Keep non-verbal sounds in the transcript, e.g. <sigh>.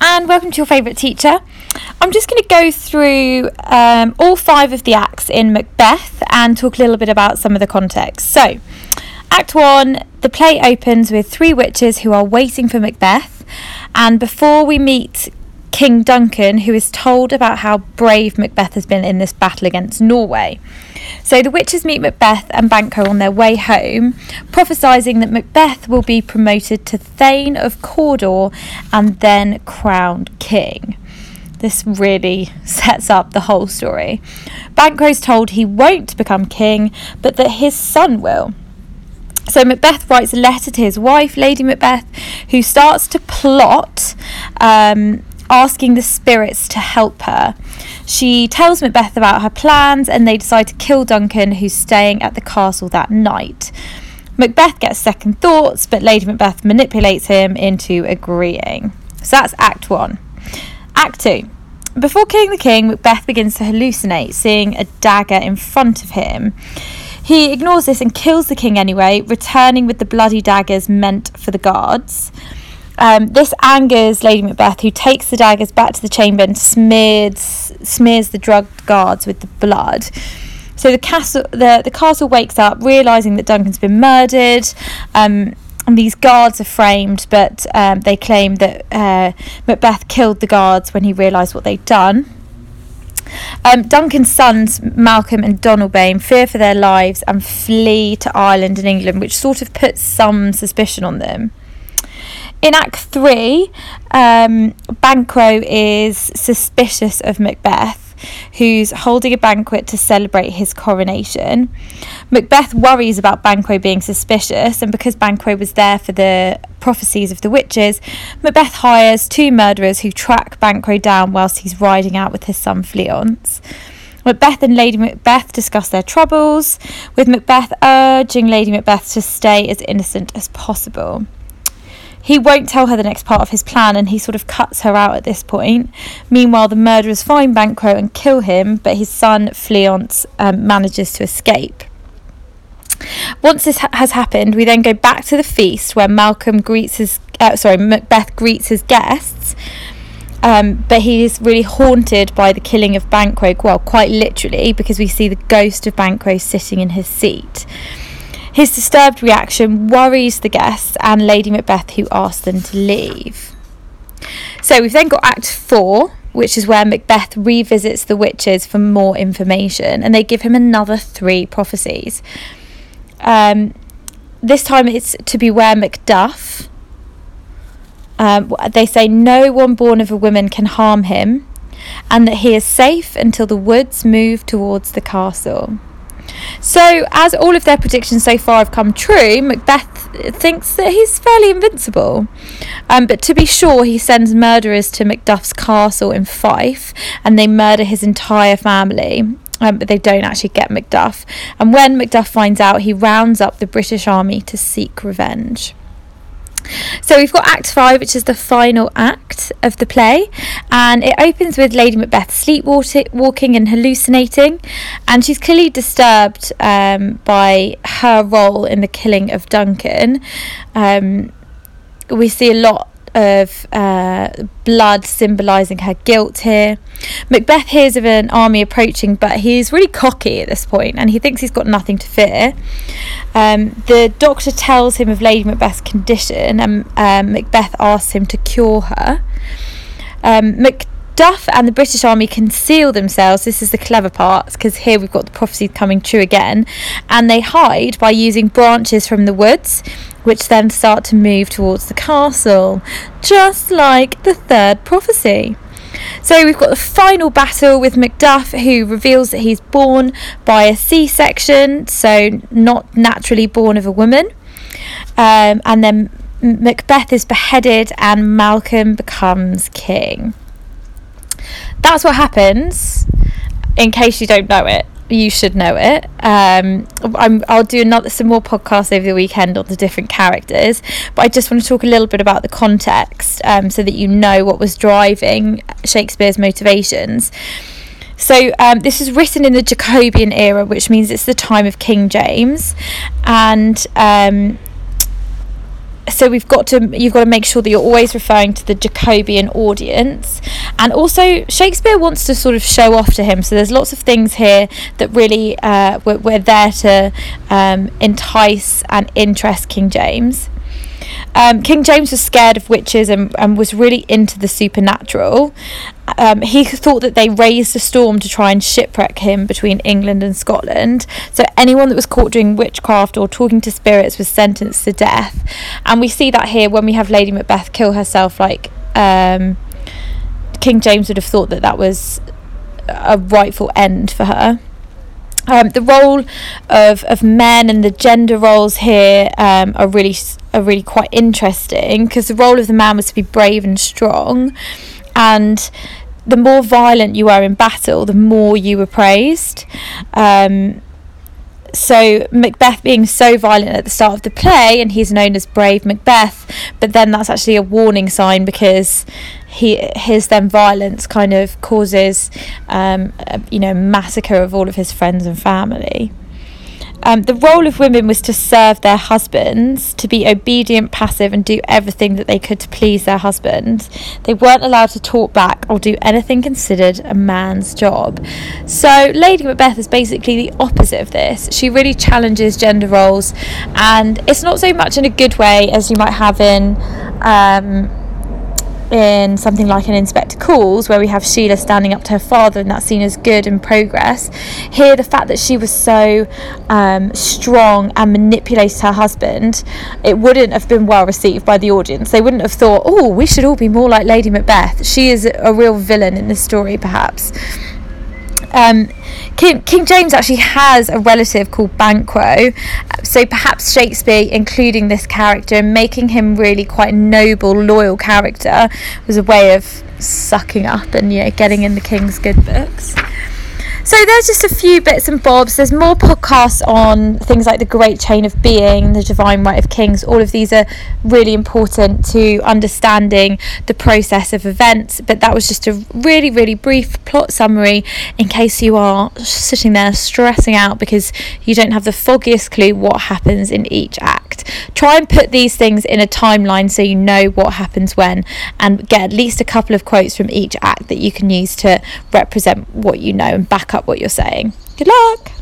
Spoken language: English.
And welcome to your favourite teacher. I'm just going to go through um, all five of the acts in Macbeth and talk a little bit about some of the context. So, Act 1, the play opens with three witches who are waiting for Macbeth, and before we meet King Duncan, who is told about how brave Macbeth has been in this battle against Norway. So the witches meet Macbeth and Banquo on their way home, prophesying that Macbeth will be promoted to Thane of Cawdor and then crowned king. This really <laughs> sets up the whole story. Banquo's told he won't become king, but that his son will. So Macbeth writes a letter to his wife, Lady Macbeth, who starts to plot um, asking the spirits to help her. She tells Macbeth about her plans and they decide to kill Duncan, who's staying at the castle that night. Macbeth gets second thoughts, but Lady Macbeth manipulates him into agreeing. So that's Act 1. Act 2. Before killing the king, Macbeth begins to hallucinate, seeing a dagger in front of him. He ignores this and kills the king anyway, returning with the bloody daggers meant for the guards. Um, this angers Lady Macbeth, who takes the daggers back to the chamber and smears smears the drugged guards with the blood. So the castle the, the castle wakes up, realizing that Duncan's been murdered. Um, and these guards are framed, but um, they claim that uh, Macbeth killed the guards when he realised what they'd done. Um, Duncan's sons, Malcolm and Donalbain, fear for their lives and flee to Ireland and England, which sort of puts some suspicion on them in Act Three, um, Banquo is suspicious of Macbeth, who's holding a banquet to celebrate his coronation. Macbeth worries about Banquo being suspicious, and because Banquo was there for the prophecies of the witches, Macbeth hires two murderers who track Banquo down whilst he's riding out with his son Fleance. Macbeth and Lady Macbeth discuss their troubles, with Macbeth urging Lady Macbeth to stay as innocent as possible he won't tell her the next part of his plan and he sort of cuts her out at this point. Meanwhile, the murderers find Banquo and kill him, but his son Fleance um, manages to escape. Once this ha- has happened, we then go back to the feast where Malcolm greets his, uh, sorry, Macbeth greets his guests. Um, but he is really haunted by the killing of Banquo, well, quite literally, because we see the ghost of Banquo sitting in his seat. His disturbed reaction worries the guests and Lady Macbeth, who asks them to leave. So we've then got Act 4, which is where Macbeth revisits the witches for more information, and they give him another three prophecies. Um, this time it's to beware Macduff. Um, they say no one born of a woman can harm him, and that he is safe until the woods move towards the castle. So, as all of their predictions so far have come true, Macbeth thinks that he's fairly invincible. Um, but to be sure, he sends murderers to Macduff's castle in Fife and they murder his entire family. Um, but they don't actually get Macduff. And when Macduff finds out, he rounds up the British army to seek revenge. So we've got Act 5, which is the final act of the play, and it opens with Lady Macbeth sleepwalking and hallucinating, and she's clearly disturbed um, by her role in the killing of Duncan. Um, we see a lot of uh, blood symbolising her guilt here. Macbeth hears of an army approaching, but he's really cocky at this point and he thinks he's got nothing to fear. Um, the doctor tells him of Lady Macbeth's condition and um, Macbeth asks him to cure her. Um, Macduff and the British Army conceal themselves. This is the clever part because here we've got the prophecy coming true again. And they hide by using branches from the woods which then start to move towards the castle, just like the third prophecy. So we've got the final battle with Macduff, who reveals that he's born by a C section, so not naturally born of a woman. Um, and then Macbeth is beheaded, and Malcolm becomes king. That's what happens, in case you don't know it you should know it. Um, i will do another some more podcasts over the weekend on the different characters, but I just want to talk a little bit about the context um, so that you know what was driving Shakespeare's motivations. So um, this is written in the Jacobean era, which means it's the time of King James, and um, so we've got to you've got to make sure that you're always referring to the Jacobean audience, and also Shakespeare wants to sort of show off to him. So there's lots of things here that really uh, we're, we're there to um, entice and interest King James. Um, King James was scared of witches and, and was really into the supernatural. Um, he thought that they raised a storm to try and shipwreck him between England and Scotland. So anyone that was caught doing witchcraft or talking to spirits was sentenced to death. And we see that here when we have Lady Macbeth kill herself. Like um, King James would have thought that that was a rightful end for her. Um, the role of, of men and the gender roles here um, are really are really quite interesting because the role of the man was to be brave and strong, and the more violent you were in battle, the more you were praised. Um, so Macbeth being so violent at the start of the play, and he's known as Brave Macbeth, but then that's actually a warning sign because he his then violence kind of causes um, a, you know massacre of all of his friends and family. Um, the role of women was to serve their husbands, to be obedient, passive, and do everything that they could to please their husbands. They weren't allowed to talk back or do anything considered a man's job. So, Lady Macbeth is basically the opposite of this. She really challenges gender roles, and it's not so much in a good way as you might have in. Um, in something like an Inspector Calls, where we have Sheila standing up to her father, and that's seen as good and progress. Here, the fact that she was so um, strong and manipulated her husband, it wouldn't have been well received by the audience. They wouldn't have thought, oh, we should all be more like Lady Macbeth. She is a real villain in this story, perhaps. Um, King, King James actually has a relative called Banquo, so perhaps Shakespeare including this character and making him really quite a noble, loyal character was a way of sucking up and you know getting in the king's good books. So there's just a few bits and bobs. There's more podcasts on things like the Great Chain of Being, the Divine Right of Kings. All of these are really important to understanding the process of events. But that was just a really, really brief plot summary in case you are sitting there stressing out because you don't have the foggiest clue what happens in each act. Try and put these things in a timeline so you know what happens when and get at least a couple of quotes from each act that you can use to represent what you know and back up what you're saying. Good luck!